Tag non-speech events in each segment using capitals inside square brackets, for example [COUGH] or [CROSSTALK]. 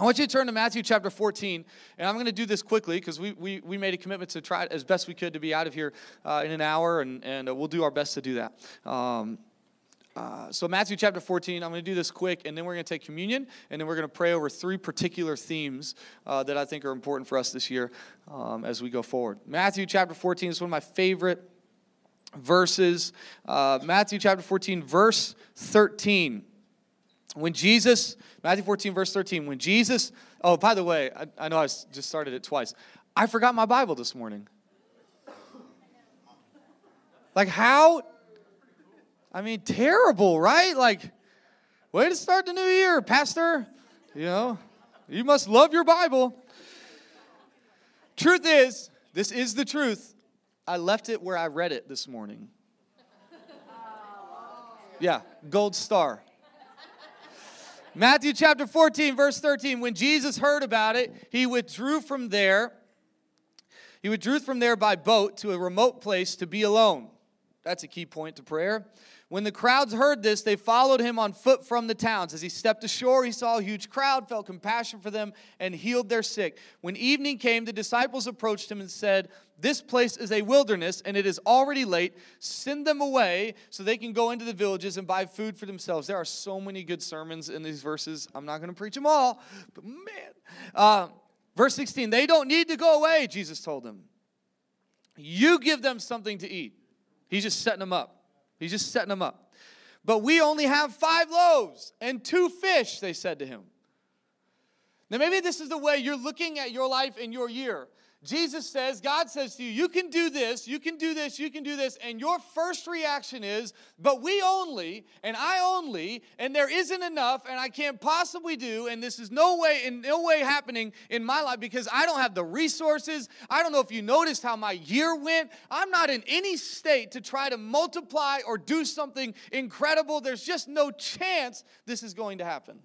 I want you to turn to Matthew chapter 14, and I'm going to do this quickly because we, we, we made a commitment to try as best we could to be out of here uh, in an hour, and, and uh, we'll do our best to do that. Um, uh, so, Matthew chapter 14, I'm going to do this quick, and then we're going to take communion, and then we're going to pray over three particular themes uh, that I think are important for us this year um, as we go forward. Matthew chapter 14 is one of my favorite verses. Uh, Matthew chapter 14, verse 13. When Jesus, Matthew 14, verse 13, when Jesus, oh, by the way, I, I know I just started it twice. I forgot my Bible this morning. Like, how I mean, terrible, right? Like, way to start the new year, Pastor. You know, you must love your Bible. Truth is, this is the truth. I left it where I read it this morning. Yeah, gold star. Matthew chapter 14, verse 13. When Jesus heard about it, he withdrew from there. He withdrew from there by boat to a remote place to be alone. That's a key point to prayer. When the crowds heard this, they followed him on foot from the towns. As he stepped ashore, he saw a huge crowd, felt compassion for them, and healed their sick. When evening came, the disciples approached him and said, This place is a wilderness, and it is already late. Send them away so they can go into the villages and buy food for themselves. There are so many good sermons in these verses. I'm not going to preach them all, but man. Uh, verse 16, they don't need to go away, Jesus told them. You give them something to eat. He's just setting them up. He's just setting them up. But we only have five loaves and two fish, they said to him. Now, maybe this is the way you're looking at your life and your year. Jesus says, God says to you, you can do this, you can do this, you can do this. And your first reaction is, but we only, and I only, and there isn't enough, and I can't possibly do, and this is no way, in no way happening in my life because I don't have the resources. I don't know if you noticed how my year went. I'm not in any state to try to multiply or do something incredible. There's just no chance this is going to happen.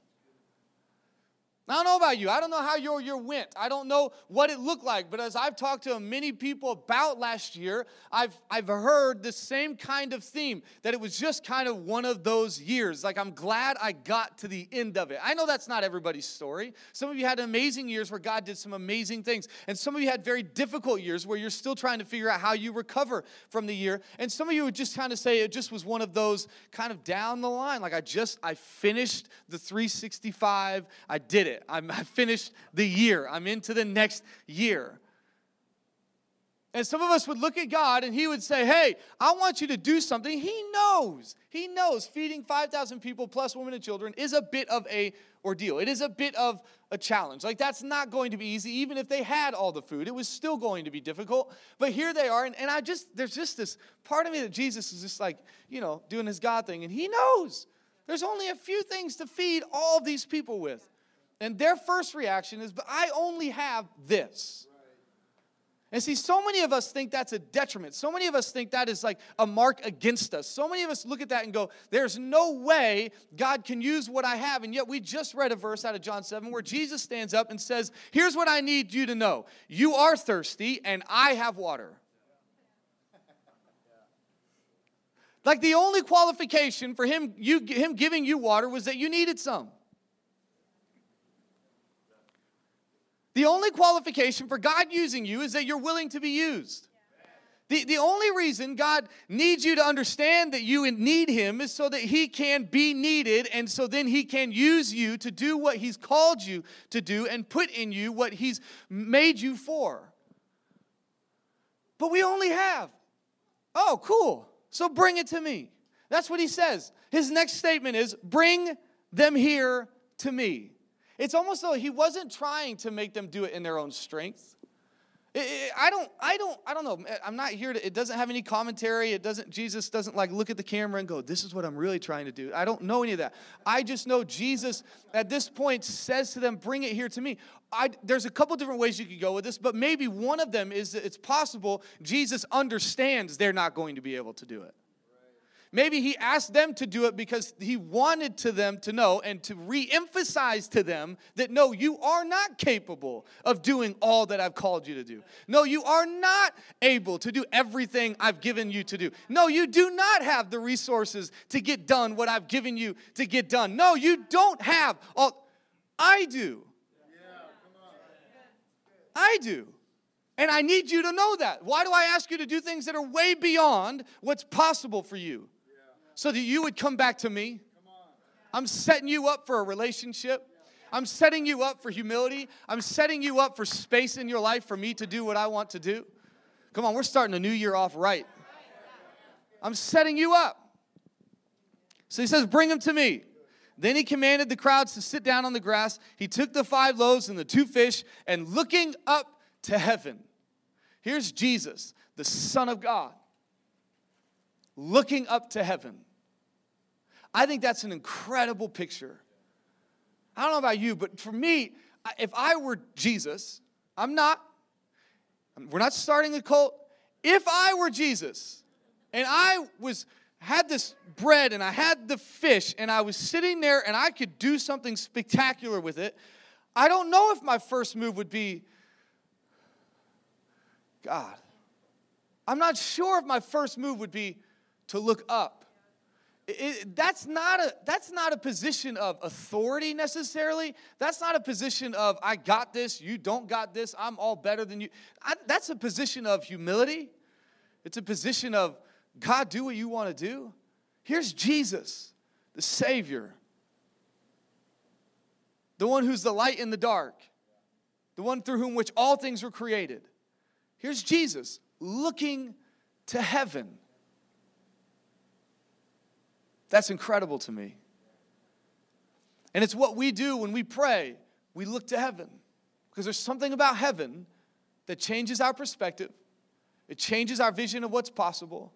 I don't know about you. I don't know how your year went. I don't know what it looked like. But as I've talked to many people about last year, I've, I've heard the same kind of theme that it was just kind of one of those years. Like, I'm glad I got to the end of it. I know that's not everybody's story. Some of you had amazing years where God did some amazing things. And some of you had very difficult years where you're still trying to figure out how you recover from the year. And some of you would just kind of say it just was one of those kind of down the line. Like, I just, I finished the 365, I did it it. I'm, [LAUGHS] I finished the year. I'm into the next year. And some of us would look at God and He would say, Hey, I want you to do something. He knows. He knows feeding 5,000 people plus women and children is a bit of a ordeal. It is a bit of a challenge. Like, that's not going to be easy. Even if they had all the food, it was still going to be difficult. But here they are. And, and I just, there's just this part of me that Jesus is just like, you know, doing his God thing. And He knows there's only a few things to feed all these people with. And their first reaction is, but I only have this. And see, so many of us think that's a detriment. So many of us think that is like a mark against us. So many of us look at that and go, there's no way God can use what I have. And yet we just read a verse out of John 7 where Jesus stands up and says, Here's what I need you to know you are thirsty, and I have water. Like the only qualification for him, you, him giving you water was that you needed some. The only qualification for God using you is that you're willing to be used. The, the only reason God needs you to understand that you need Him is so that He can be needed, and so then He can use you to do what He's called you to do and put in you what He's made you for. But we only have. Oh, cool. So bring it to me. That's what He says. His next statement is bring them here to me. It's almost though he wasn't trying to make them do it in their own strength. I don't, I don't, I don't know. I'm not here to, it doesn't have any commentary. It doesn't, Jesus doesn't like look at the camera and go, this is what I'm really trying to do. I don't know any of that. I just know Jesus at this point says to them, bring it here to me. I, there's a couple different ways you could go with this, but maybe one of them is that it's possible Jesus understands they're not going to be able to do it. Maybe he asked them to do it because he wanted to them to know and to re-emphasize to them that no, you are not capable of doing all that I've called you to do. No, you are not able to do everything I've given you to do. No, you do not have the resources to get done what I've given you to get done. No, you don't have all I do. I do. And I need you to know that. Why do I ask you to do things that are way beyond what's possible for you? So that you would come back to me. I'm setting you up for a relationship. I'm setting you up for humility. I'm setting you up for space in your life for me to do what I want to do. Come on, we're starting a new year off right. I'm setting you up. So he says, Bring him to me. Then he commanded the crowds to sit down on the grass. He took the five loaves and the two fish, and looking up to heaven, here's Jesus, the Son of God, looking up to heaven. I think that's an incredible picture. I don't know about you, but for me, if I were Jesus, I'm not, we're not starting a cult. If I were Jesus and I was had this bread and I had the fish and I was sitting there and I could do something spectacular with it, I don't know if my first move would be God. I'm not sure if my first move would be to look up. It, that's, not a, that's not a position of authority necessarily. That's not a position of, I got this, you don't got this, I'm all better than you. I, that's a position of humility. It's a position of, God, do what you want to do. Here's Jesus, the Savior, the one who's the light in the dark, the one through whom which all things were created. Here's Jesus looking to heaven. That's incredible to me. And it's what we do when we pray. We look to heaven because there's something about heaven that changes our perspective, it changes our vision of what's possible.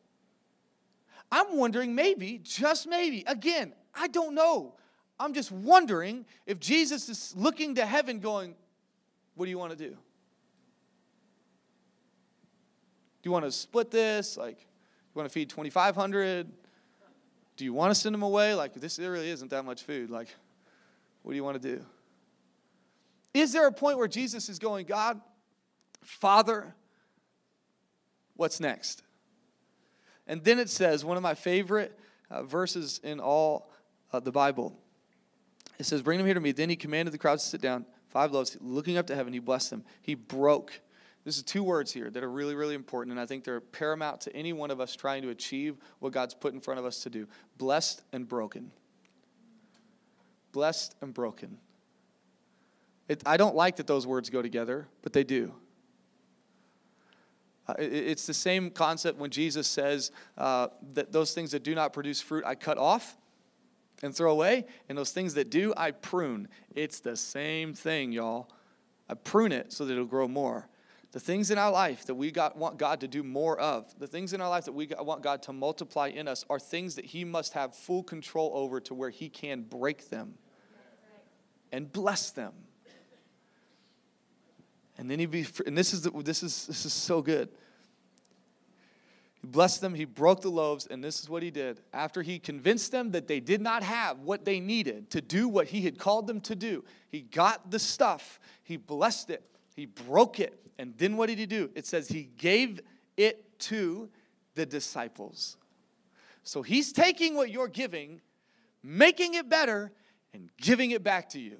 I'm wondering, maybe, just maybe, again, I don't know. I'm just wondering if Jesus is looking to heaven going, What do you want to do? Do you want to split this? Like, you want to feed 2,500? Do you want to send them away? Like, this there really isn't that much food. Like, what do you want to do? Is there a point where Jesus is going, God, Father, what's next? And then it says, one of my favorite uh, verses in all uh, the Bible. It says, Bring them here to me. Then he commanded the crowds to sit down. Five loaves. Looking up to heaven, he blessed them. He broke. This is two words here that are really, really important, and I think they're paramount to any one of us trying to achieve what God's put in front of us to do. Blessed and broken. Blessed and broken. It, I don't like that those words go together, but they do. Uh, it's the same concept when Jesus says uh, that those things that do not produce fruit, I cut off and throw away, and those things that do, I prune. It's the same thing, y'all. I prune it so that it'll grow more. The things in our life that we got, want God to do more of, the things in our life that we got, want God to multiply in us, are things that He must have full control over to where He can break them and bless them. And then he be, and this is, the, this is, this is so good. He blessed them, he broke the loaves, and this is what he did. After he convinced them that they did not have what they needed to do what he had called them to do, he got the stuff, he blessed it, he broke it, and then what did he do? It says he gave it to the disciples. So he's taking what you're giving, making it better, and giving it back to you.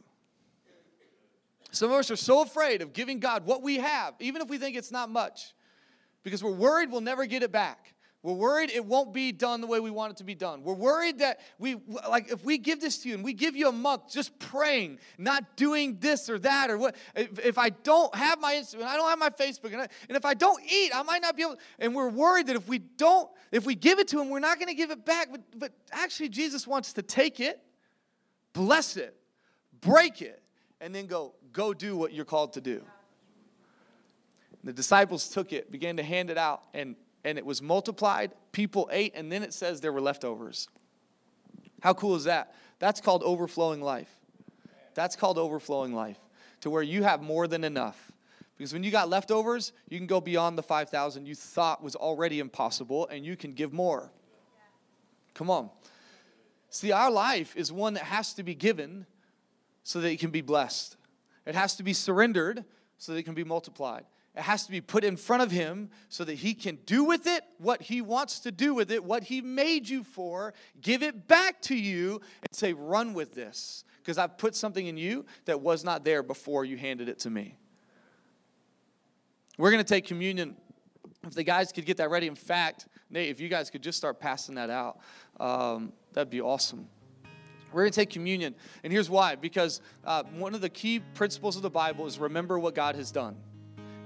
Some of us are so afraid of giving God what we have, even if we think it's not much, because we're worried we'll never get it back. We're worried it won't be done the way we want it to be done. We're worried that we, like, if we give this to you and we give you a month just praying, not doing this or that, or what, if, if I don't have my Instagram, I don't have my Facebook, and, I, and if I don't eat, I might not be able, and we're worried that if we don't, if we give it to Him, we're not going to give it back. But, but actually, Jesus wants to take it, bless it, break it, and then go, go do what you're called to do. The disciples took it, began to hand it out, and, and it was multiplied. People ate, and then it says there were leftovers. How cool is that? That's called overflowing life. That's called overflowing life, to where you have more than enough. Because when you got leftovers, you can go beyond the 5,000 you thought was already impossible, and you can give more. Come on. See, our life is one that has to be given so that it can be blessed. It has to be surrendered so that it can be multiplied. It has to be put in front of Him so that He can do with it what He wants to do with it, what He made you for, give it back to you, and say, run with this. Because I've put something in you that was not there before you handed it to me. we're going to take communion. If the guys could get that ready, in fact, Nate, if you guys could just start passing that out, um, that'd be awesome. We're going to take communion. And here's why because uh, one of the key principles of the Bible is remember what God has done.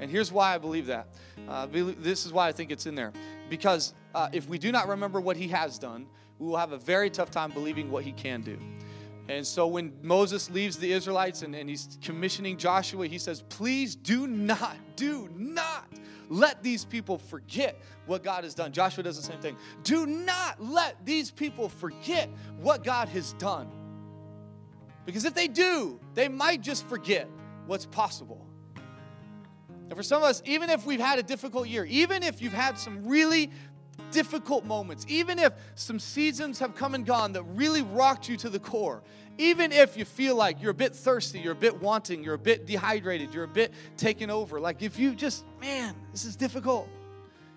And here's why I believe that. Uh, this is why I think it's in there. Because uh, if we do not remember what He has done, we will have a very tough time believing what He can do. And so when Moses leaves the Israelites and, and he's commissioning Joshua, he says, Please do not, do not let these people forget what God has done. Joshua does the same thing. Do not let these people forget what God has done. Because if they do, they might just forget what's possible. And for some of us, even if we've had a difficult year, even if you've had some really difficult moments, even if some seasons have come and gone that really rocked you to the core, even if you feel like you're a bit thirsty, you're a bit wanting, you're a bit dehydrated, you're a bit taken over, like if you just, man, this is difficult.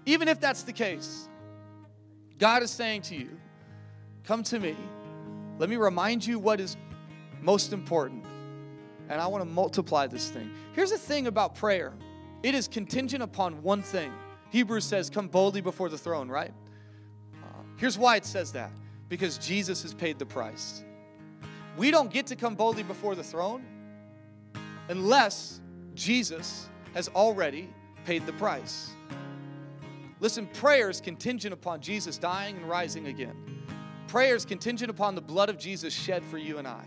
Even if that's the case, God is saying to you, come to me. Let me remind you what is most important. And I want to multiply this thing. Here's the thing about prayer it is contingent upon one thing Hebrews says, Come boldly before the throne, right? Uh, here's why it says that because Jesus has paid the price. We don't get to come boldly before the throne unless Jesus has already paid the price. Listen, prayer is contingent upon Jesus dying and rising again. Prayer is contingent upon the blood of Jesus shed for you and I.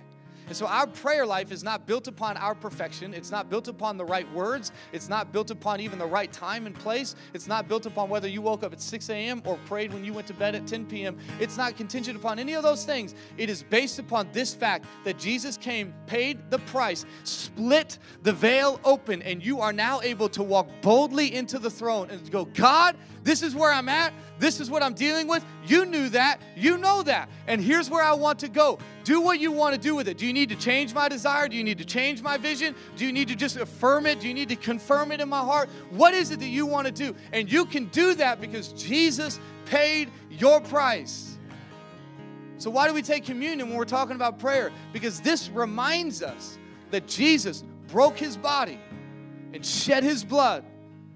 And so our prayer life is not built upon our perfection. It's not built upon the right words. It's not built upon even the right time and place. It's not built upon whether you woke up at 6 a.m. or prayed when you went to bed at 10 p.m. It's not contingent upon any of those things. It is based upon this fact that Jesus came, paid the price, split the veil open, and you are now able to walk boldly into the throne and go, God, this is where I'm at. This is what I'm dealing with. You knew that. You know that. And here's where I want to go. Do what you want to do with it. Do you need to change my desire? Do you need to change my vision? Do you need to just affirm it? Do you need to confirm it in my heart? What is it that you want to do? And you can do that because Jesus paid your price. So, why do we take communion when we're talking about prayer? Because this reminds us that Jesus broke his body and shed his blood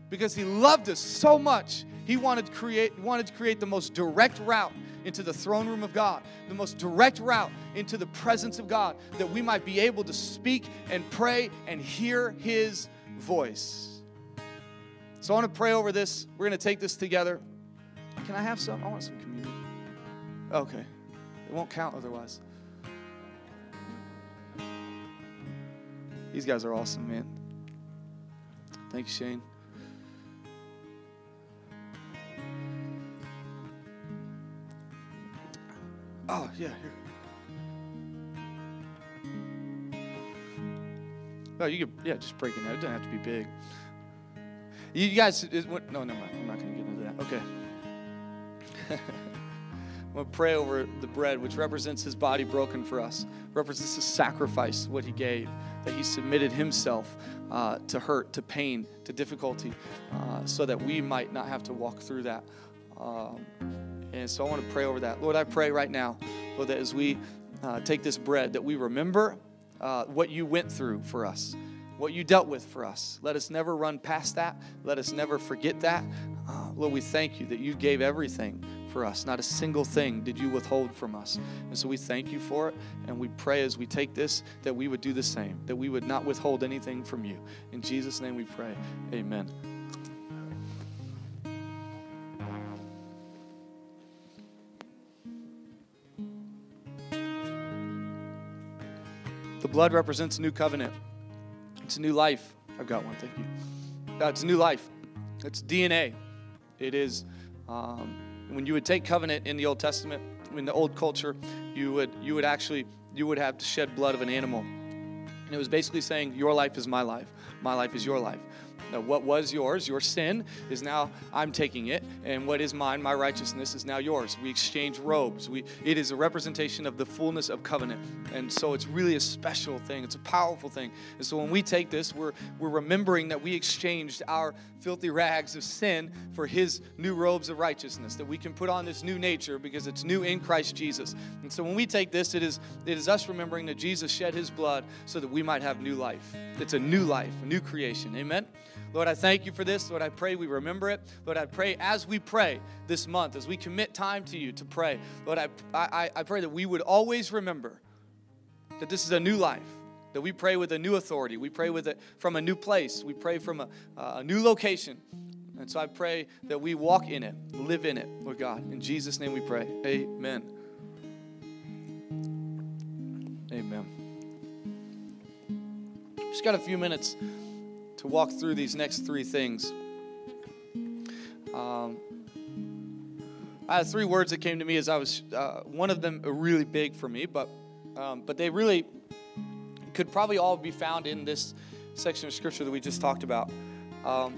because he loved us so much he wanted to create, wanted to create the most direct route into the throne room of God, the most direct route into the presence of God, that we might be able to speak and pray and hear His voice. So I want to pray over this. We're going to take this together. Can I have some? I want some communion. Okay. It won't count otherwise. These guys are awesome, man. Thank you, Shane. Oh, yeah, here. Oh, you could, yeah, just break it out. It doesn't have to be big. You guys, it, no, no, I'm not going to get into that. Okay. [LAUGHS] I'm going to pray over the bread, which represents his body broken for us, represents the sacrifice, what he gave, that he submitted himself uh, to hurt, to pain, to difficulty, uh, so that we might not have to walk through that. Um, and so I want to pray over that. Lord, I pray right now, Lord, that as we uh, take this bread, that we remember uh, what you went through for us, what you dealt with for us. Let us never run past that. Let us never forget that. Uh, Lord, we thank you that you gave everything for us. Not a single thing did you withhold from us. And so we thank you for it. And we pray as we take this that we would do the same, that we would not withhold anything from you. In Jesus' name we pray. Amen. Blood represents a new covenant. It's a new life. I've got one, thank you. Uh, it's a new life. It's DNA. It is um, when you would take covenant in the Old Testament, in the old culture, you would you would actually you would have to shed blood of an animal, and it was basically saying your life is my life, my life is your life what was yours, your sin, is now I'm taking it, and what is mine, my righteousness, is now yours. We exchange robes. We, it is a representation of the fullness of covenant. And so it's really a special thing. It's a powerful thing. And so when we take this, we're, we're remembering that we exchanged our filthy rags of sin for his new robes of righteousness, that we can put on this new nature because it's new in Christ Jesus. And so when we take this, it is, it is us remembering that Jesus shed his blood so that we might have new life. It's a new life, a new creation. Amen? Lord, I thank you for this. Lord, I pray we remember it. Lord, I pray as we pray this month, as we commit time to you to pray, Lord, I, I, I pray that we would always remember that this is a new life, that we pray with a new authority. We pray with it from a new place. We pray from a, a new location. And so I pray that we walk in it, live in it, Lord God. In Jesus' name we pray. Amen. Amen. Just got a few minutes to walk through these next three things. Um, I had three words that came to me as I was, uh, one of them really big for me, but, um, but they really could probably all be found in this section of scripture that we just talked about. Um,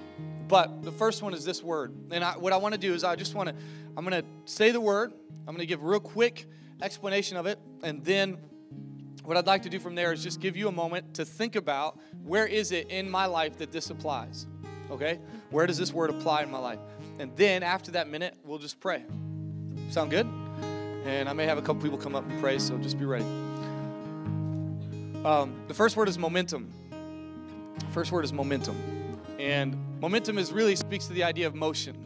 but the first one is this word. And I, what I want to do is I just want to, I'm going to say the word, I'm going to give a real quick explanation of it, and then what I'd like to do from there is just give you a moment to think about where is it in my life that this applies? Okay? Where does this word apply in my life? And then after that minute, we'll just pray. Sound good? And I may have a couple people come up and pray, so just be ready. Um, the first word is momentum. First word is momentum. And momentum is really speaks to the idea of motion,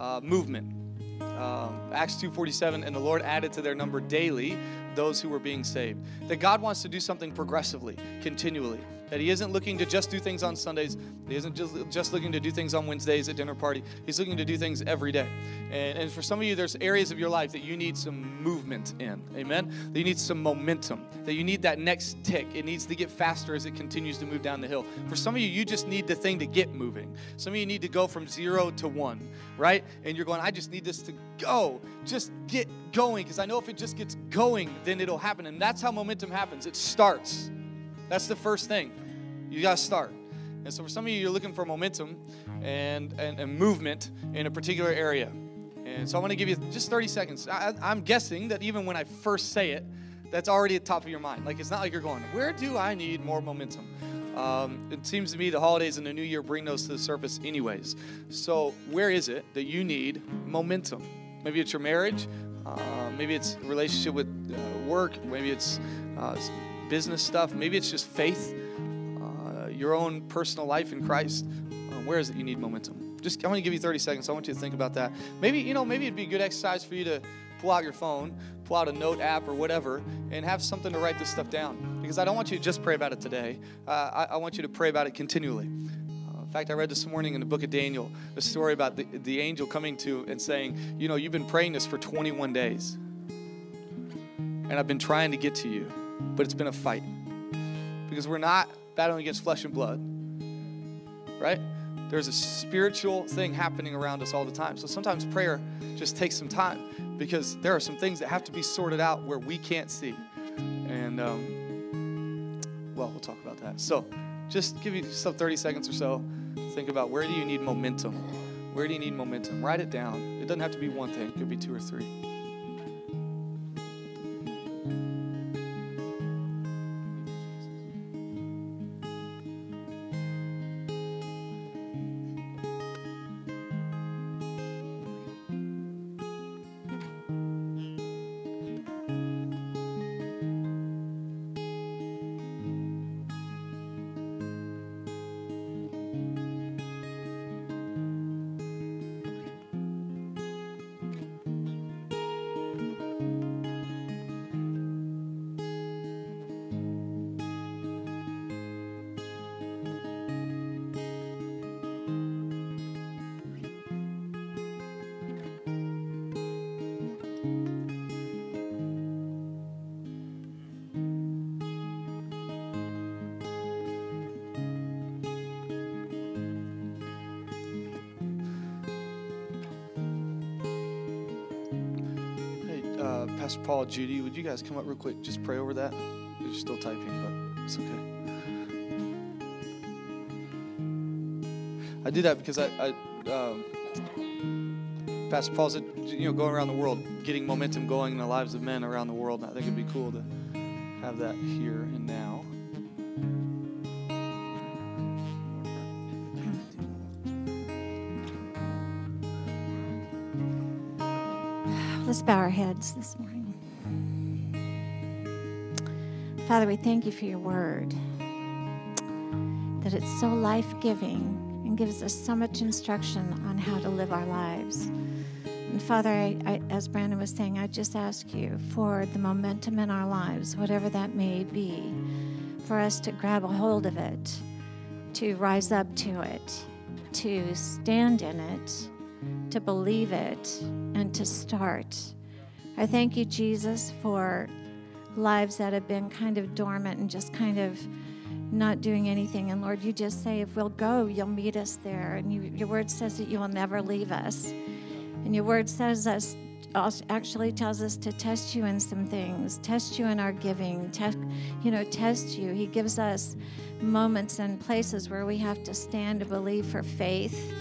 uh, movement. Um, Acts 2:47, and the Lord added to their number daily those who were being saved. That God wants to do something progressively, continually. That He isn't looking to just do things on Sundays. He isn't just, just looking to do things on Wednesdays at dinner party. He's looking to do things every day. And, and for some of you, there's areas of your life that you need some movement in. Amen? That you need some momentum. That you need that next tick. It needs to get faster as it continues to move down the hill. For some of you, you just need the thing to get moving. Some of you need to go from zero to one, right? And you're going, I just need this to go. Just get going. Because I know if it just gets going, then it'll happen. And that's how momentum happens. It starts. That's the first thing. You got to start. And so for some of you, you're looking for momentum and, and, and movement in a particular area. And so I want to give you just 30 seconds. I, I'm guessing that even when I first say it, that's already at the top of your mind. Like it's not like you're going, where do I need more momentum? Um, it seems to me the holidays and the new year bring those to the surface, anyways. So, where is it that you need momentum? Maybe it's your marriage, uh, maybe it's relationship with uh, work, maybe it's uh, business stuff, maybe it's just faith, uh, your own personal life in Christ. Uh, where is it you need momentum? Just I want to give you 30 seconds. I want you to think about that. Maybe you know, maybe it'd be a good exercise for you to pull out your phone, pull out a note app or whatever, and have something to write this stuff down. Because I don't want you to just pray about it today. Uh, I, I, want you to pray about it continually. In fact, I read this morning in the book of Daniel a story about the, the angel coming to and saying, You know, you've been praying this for 21 days. And I've been trying to get to you, but it's been a fight. Because we're not battling against flesh and blood, right? There's a spiritual thing happening around us all the time. So sometimes prayer just takes some time because there are some things that have to be sorted out where we can't see. And, um, well, we'll talk about that. So just give yourself 30 seconds or so. Think about where do you need momentum? Where do you need momentum? Write it down. It doesn't have to be one thing, it could be two or three. Pastor Paul, Judy, would you guys come up real quick? Just pray over that. You're still typing, but it's okay. I do that because I, I um, Pastor Paul said, you know, going around the world, getting momentum going in the lives of men around the world. And I think it'd be cool to have that here and now. Let's bow our heads this morning. Father, we thank you for your word, that it's so life giving and gives us so much instruction on how to live our lives. And Father, I, I, as Brandon was saying, I just ask you for the momentum in our lives, whatever that may be, for us to grab a hold of it, to rise up to it, to stand in it, to believe it, and to start. I thank you, Jesus, for lives that have been kind of dormant and just kind of not doing anything. And Lord, you just say, if we'll go, you'll meet us there. And you, your word says that you will never leave us. And your word says us actually tells us to test you in some things, test you in our giving, test, you know, test you. He gives us moments and places where we have to stand to believe for faith.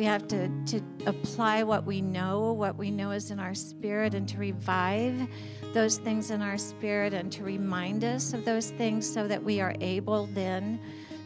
We have to, to apply what we know, what we know is in our spirit, and to revive those things in our spirit and to remind us of those things so that we are able then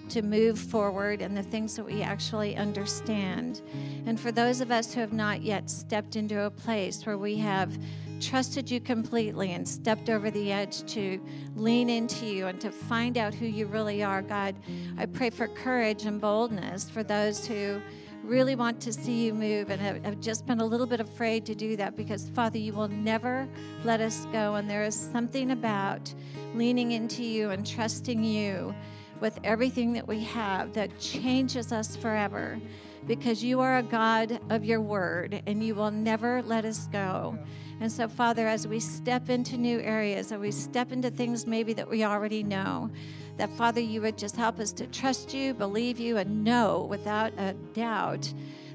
to move forward in the things that we actually understand. And for those of us who have not yet stepped into a place where we have trusted you completely and stepped over the edge to lean into you and to find out who you really are, God, I pray for courage and boldness for those who really want to see you move and have, have, just been a little bit afraid to do that because, Father, you will never let us go. And there is something about leaning into you and trusting you with everything that we have that changes us forever because you are a God of your word and you will never let us go. And so, Father, as we step into new areas, as we step into things maybe that we already know, that Father, you would just help us to trust you, believe you, and know without a doubt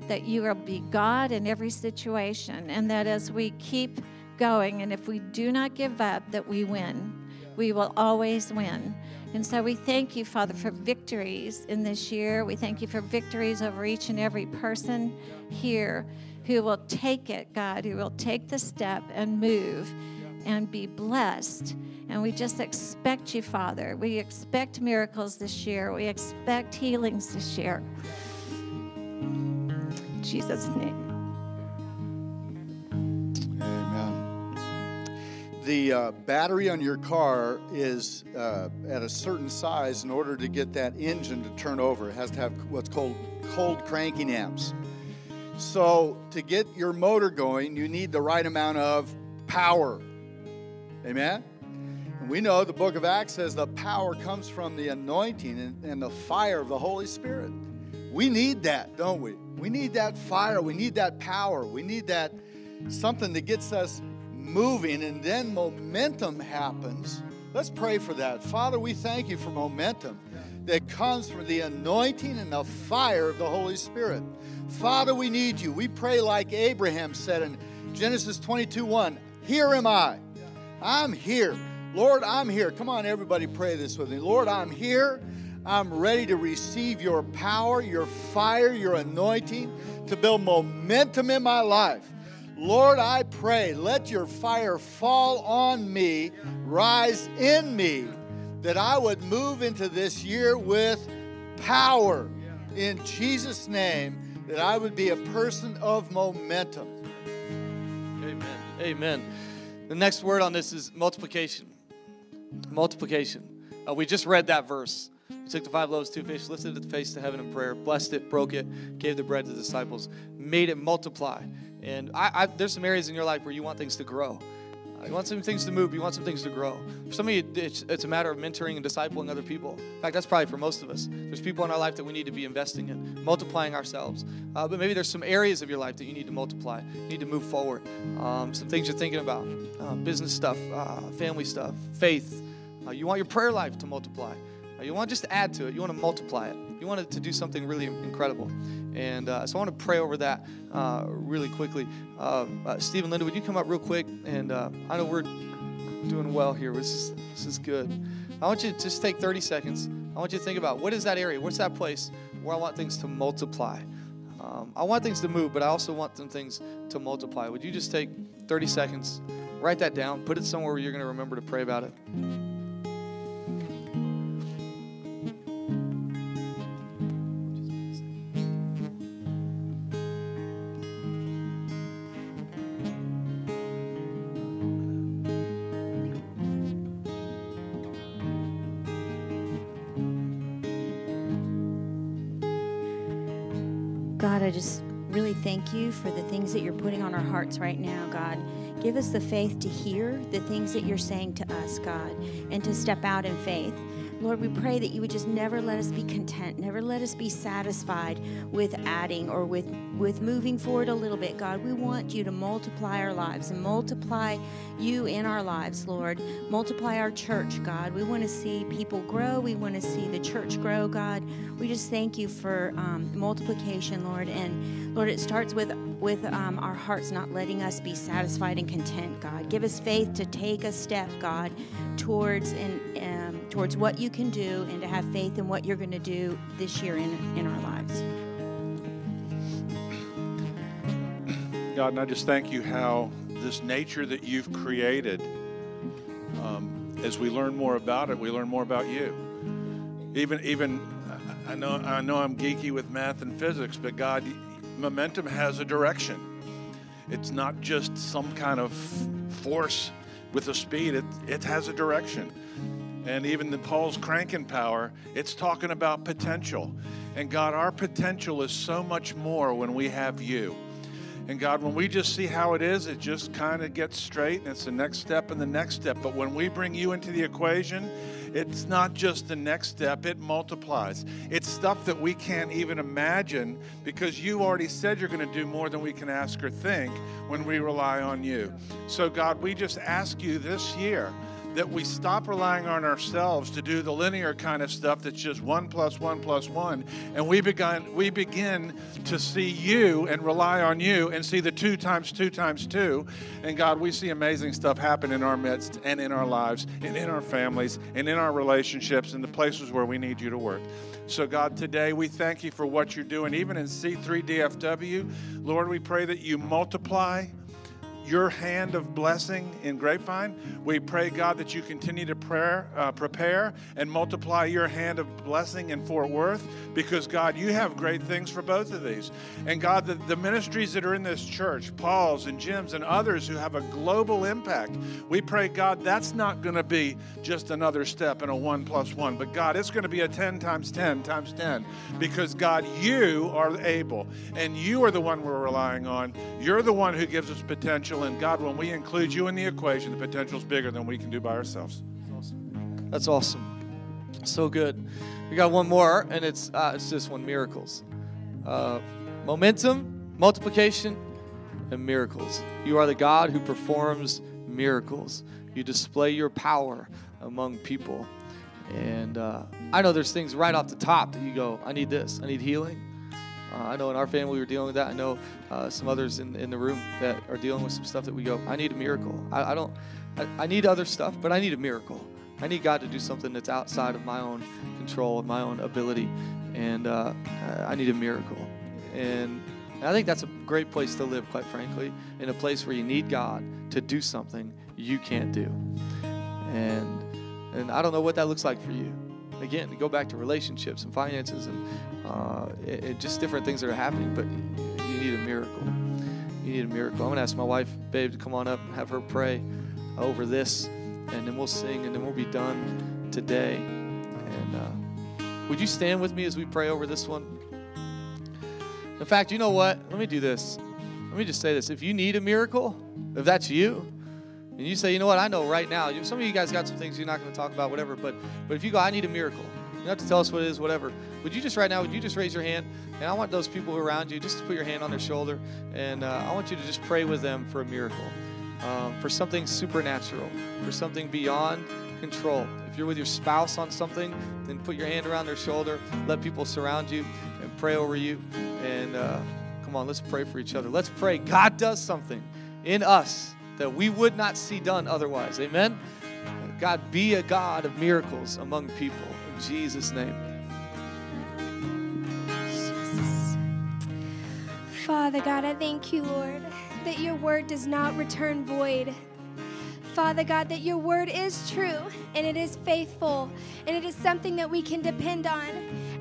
that you will be God in every situation. And that as we keep going, and if we do not give up, that we win. We will always win. And so we thank you, Father, for victories in this year. We thank you for victories over each and every person here who will take it, God, who will take the step and move and be blessed. And we just expect you, Father. We expect miracles this year. We expect healings this year. In Jesus' name. The uh, battery on your car is uh, at a certain size in order to get that engine to turn over. It has to have what's called cold cranking amps. So, to get your motor going, you need the right amount of power. Amen? And we know the book of Acts says the power comes from the anointing and, and the fire of the Holy Spirit. We need that, don't we? We need that fire. We need that power. We need that something that gets us moving, and then momentum happens. Let's pray for that. Father, we thank you for momentum that comes from the anointing and the fire of the Holy Spirit. Father, we need you. We pray like Abraham said in Genesis 22 1 Here am I. I'm here. Lord, I'm here. Come on, everybody, pray this with me. Lord, I'm here. I'm ready to receive your power, your fire, your anointing to build momentum in my life. Lord, I pray, let your fire fall on me, rise in me, that I would move into this year with power. In Jesus' name, that I would be a person of momentum. Amen. Amen. The next word on this is multiplication. Multiplication. Uh, we just read that verse. He took the five loaves, two fish, lifted it face to heaven in prayer, blessed it, broke it, gave the bread to the disciples, made it multiply. And I, I, there's some areas in your life where you want things to grow. You want some things to move. You want some things to grow. For some of you, it's, it's, a matter of mentoring and discipling other people. In fact, that's probably for most of us. There's people in our life that we need to be investing in, multiplying ourselves. Uh, but maybe there's some areas of your life that you need to multiply, you need to move forward. Um, some things you're thinking about uh, business stuff, uh, family stuff, faith. Uh, you want your prayer life to multiply. Uh, you want just to add to it, you want to multiply it. You want it to do something really incredible. And uh, so I want to pray over that uh, really quickly. Uh, uh Stephen, Linda, would you come up real quick? And uh, I know we're doing well here. This is, this is good. I want you to just take 30 seconds. I want you to think about what is that area? What's that place where I want things to multiply? Um, I want things to move, but I also want some things to multiply. Would you just take 30 seconds, write that down, put it somewhere where you're going to remember to pray about it? Things that you're putting on our hearts right now, God. Give us the faith to hear the things that you're saying to us, God, and to step out in faith. Lord, we pray that you would just never let us be content, never let us be satisfied with adding or with, with moving forward a little bit, God. We want you to multiply our lives and multiply you in our lives, Lord. Multiply our church, God. We want to see people grow. We want to see the church grow, God. We just thank you for um, multiplication, Lord. And Lord, it starts with with um, our hearts not letting us be satisfied and content, God. Give us faith to take a step, God, towards and towards what you can do, and to have faith in what you're going to do this year in in our lives. God, and I just thank you how this nature that you've created, um, as we learn more about it, we learn more about you. Even even I know I know I'm geeky with math and physics, but God, momentum has a direction. It's not just some kind of force with a speed, it, it has a direction. And even the Paul's cranking power, it's talking about potential. And God, our potential is so much more when we have you. And God, when we just see how it is, it just kind of gets straight and it's the next step and the next step. But when we bring you into the equation, it's not just the next step, it multiplies. It's stuff that we can't even imagine because you already said you're going to do more than we can ask or think when we rely on you. So, God, we just ask you this year that we stop relying on ourselves to do the linear kind of stuff that's just one plus one plus one, and we begin we begin to see you and rely on you and see the two times two times two. And God, we see amazing stuff happen in our midst and in our lives and in our families and in our relationships and the places where we need you to work. So, God, today we thank you for what you're doing, even in C3 DFW. Lord, we pray that you multiply your hand of blessing in Grapevine. We pray, God, that you continue to prayer, uh, prepare and multiply your hand of blessing in Fort Worth because, God, you have great things for both of these. And, God, the, the ministries that are in this church, Paul's and Jim's and others who have a global impact, we pray, God, that's not going to be just another step in a one plus one, but, God, it's going to be a 10 times 10 times 10 because, God, you are able and you are the one we're relying on. You're the one who gives us potential potential. And God, when we include you in the equation, the potential is bigger than we can do by ourselves. That's awesome. So good. We got one more, and it's uh, it's this one: miracles, uh, momentum, multiplication, and miracles. You are the God who performs miracles. You display your power among people. And uh, I know there's things right off the top that you go, I need this. I need healing. Uh, I know in our family we were dealing with that. I know uh, some others in, in the room that are dealing with some stuff that we go, I need a miracle. I, I don't, I, I, need other stuff, but I need a miracle. I need God to do something that's outside of my own control and my own ability. And uh, I need a miracle. And I think that's a great place to live, quite frankly, in a place where you need God to do something you can't do. And, and I don't know what that looks like for you again, go back to relationships and finances and uh, it, it just different things that are happening, but you need a miracle. You need a miracle. I'm going to ask my wife, babe, to come on up and have her pray over this, and then we'll sing, and then we'll be done today. And uh, would you stand with me as we pray over this one? In fact, you know what? Let me do this. Let me just say this. If you need a miracle, if that's you, and you say, you know what, I know right now, some of you guys got some things you're not going to talk about, whatever, but, but if you go, I need a miracle, you don't have to tell us what it is, whatever. Would you just right now, would you just raise your hand? And I want those people around you just to put your hand on their shoulder, and uh, I want you to just pray with them for a miracle, um, for something supernatural, for something beyond control. If you're with your spouse on something, then put your hand around their shoulder, let people surround you and pray over you. And uh, come on, let's pray for each other. Let's pray God does something in us that we would not see done otherwise. Amen? God, be a God of miracles among people. In Jesus' name. Father God, I thank you, Lord, that your word does not return void. Father God, that your word is true and it is faithful and it is something that we can depend on.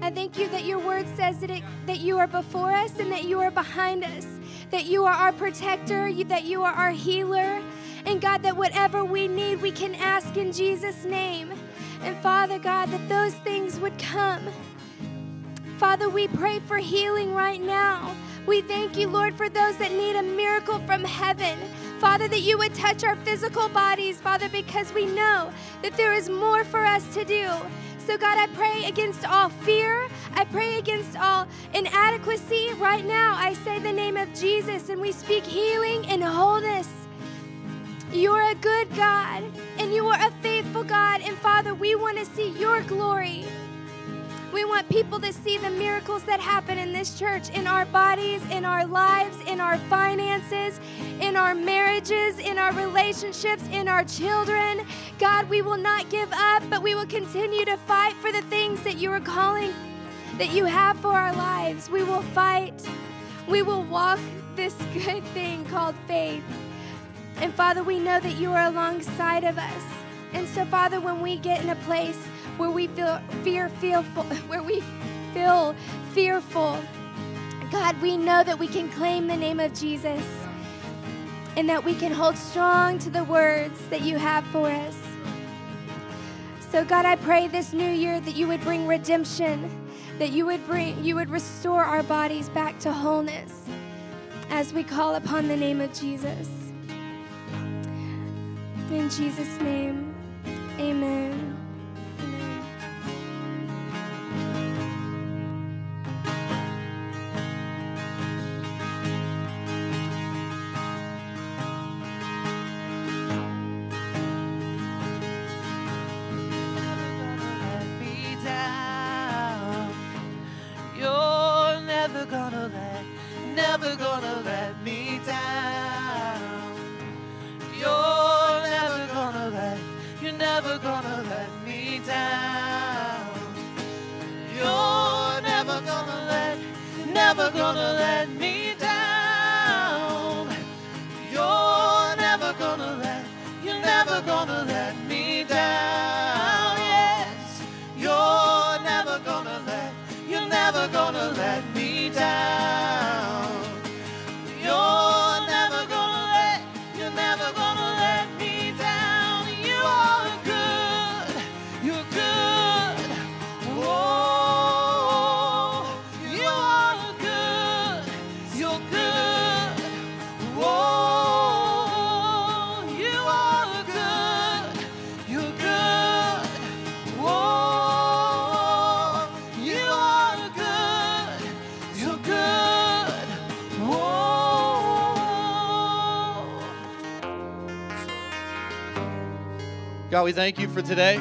I thank you that your word says that, it, that you are before us and that you are behind us that you are our protector, that you are our healer. And God, that whatever we need, we can ask in Jesus' name. And Father God, that those things would come. Father, we pray for healing right now. We thank you, Lord, for those that need a miracle from heaven. Father, that you would touch our physical bodies, Father, because we know that there is more for us to do. So, God, I pray against all fear. I pray against all inadequacy. Right now, I say the name of Jesus and we speak healing and wholeness. You are a good God and you are a faithful God. And Father, we want to see your glory. We want people to see the miracles that happen in this church, in our bodies, in our lives, in our finances, in our marriages, in our relationships, in our children. God, we will not give up, but we will continue to fight for the things that you are calling, that you have for our lives. We will fight. We will walk this [LAUGHS] good thing called faith. And Father, we know that you are alongside of us. And so, Father, when we get in a place where we feel fear, fearful, [LAUGHS] where we feel fearful, God, we know that we can claim the name of Jesus and that we can hold strong to the words that you have for us. So, God, I pray this new year that you would bring redemption, that you would bring, you would restore our bodies back to wholeness as we call upon the name of Jesus. In Jesus' name, amen. Amen. Never gonna let me down. You're never gonna let, never gonna let me down. God, we thank you for today.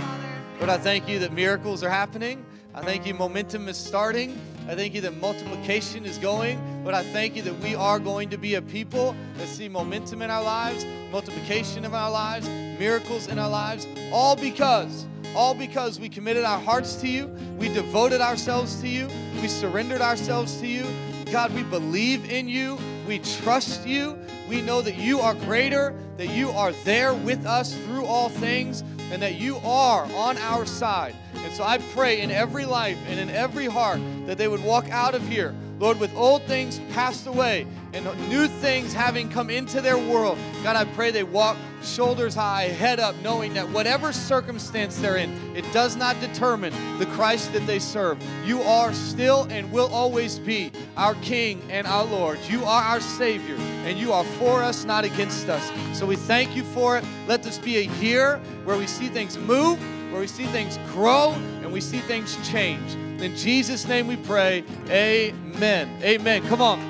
Lord, I thank you that miracles are happening. I thank you momentum is starting. I thank you that multiplication is going. Lord, I thank you that we are going to be a people that see momentum in our lives, multiplication in our lives, miracles in our lives, all because, all because we committed our hearts to you, we devoted ourselves to you, we surrendered ourselves to you. God, we believe in you, we trust you, we know that you are greater, that you are there with us through all things, and that you are on our side. And so I pray in every life and in every heart that they would walk out of here, Lord, with old things passed away and new things having come into their world. God, I pray they walk shoulders high, head up, knowing that whatever circumstance they're in, it does not determine the Christ that they serve. You are still and will always be our King and our Lord. You are our Savior, and you are for us, not against us. So we thank you for it. Let this be a year where we see things move, where we see things grow, and we see things change. In Jesus' name we pray. Amen. Amen. Come on.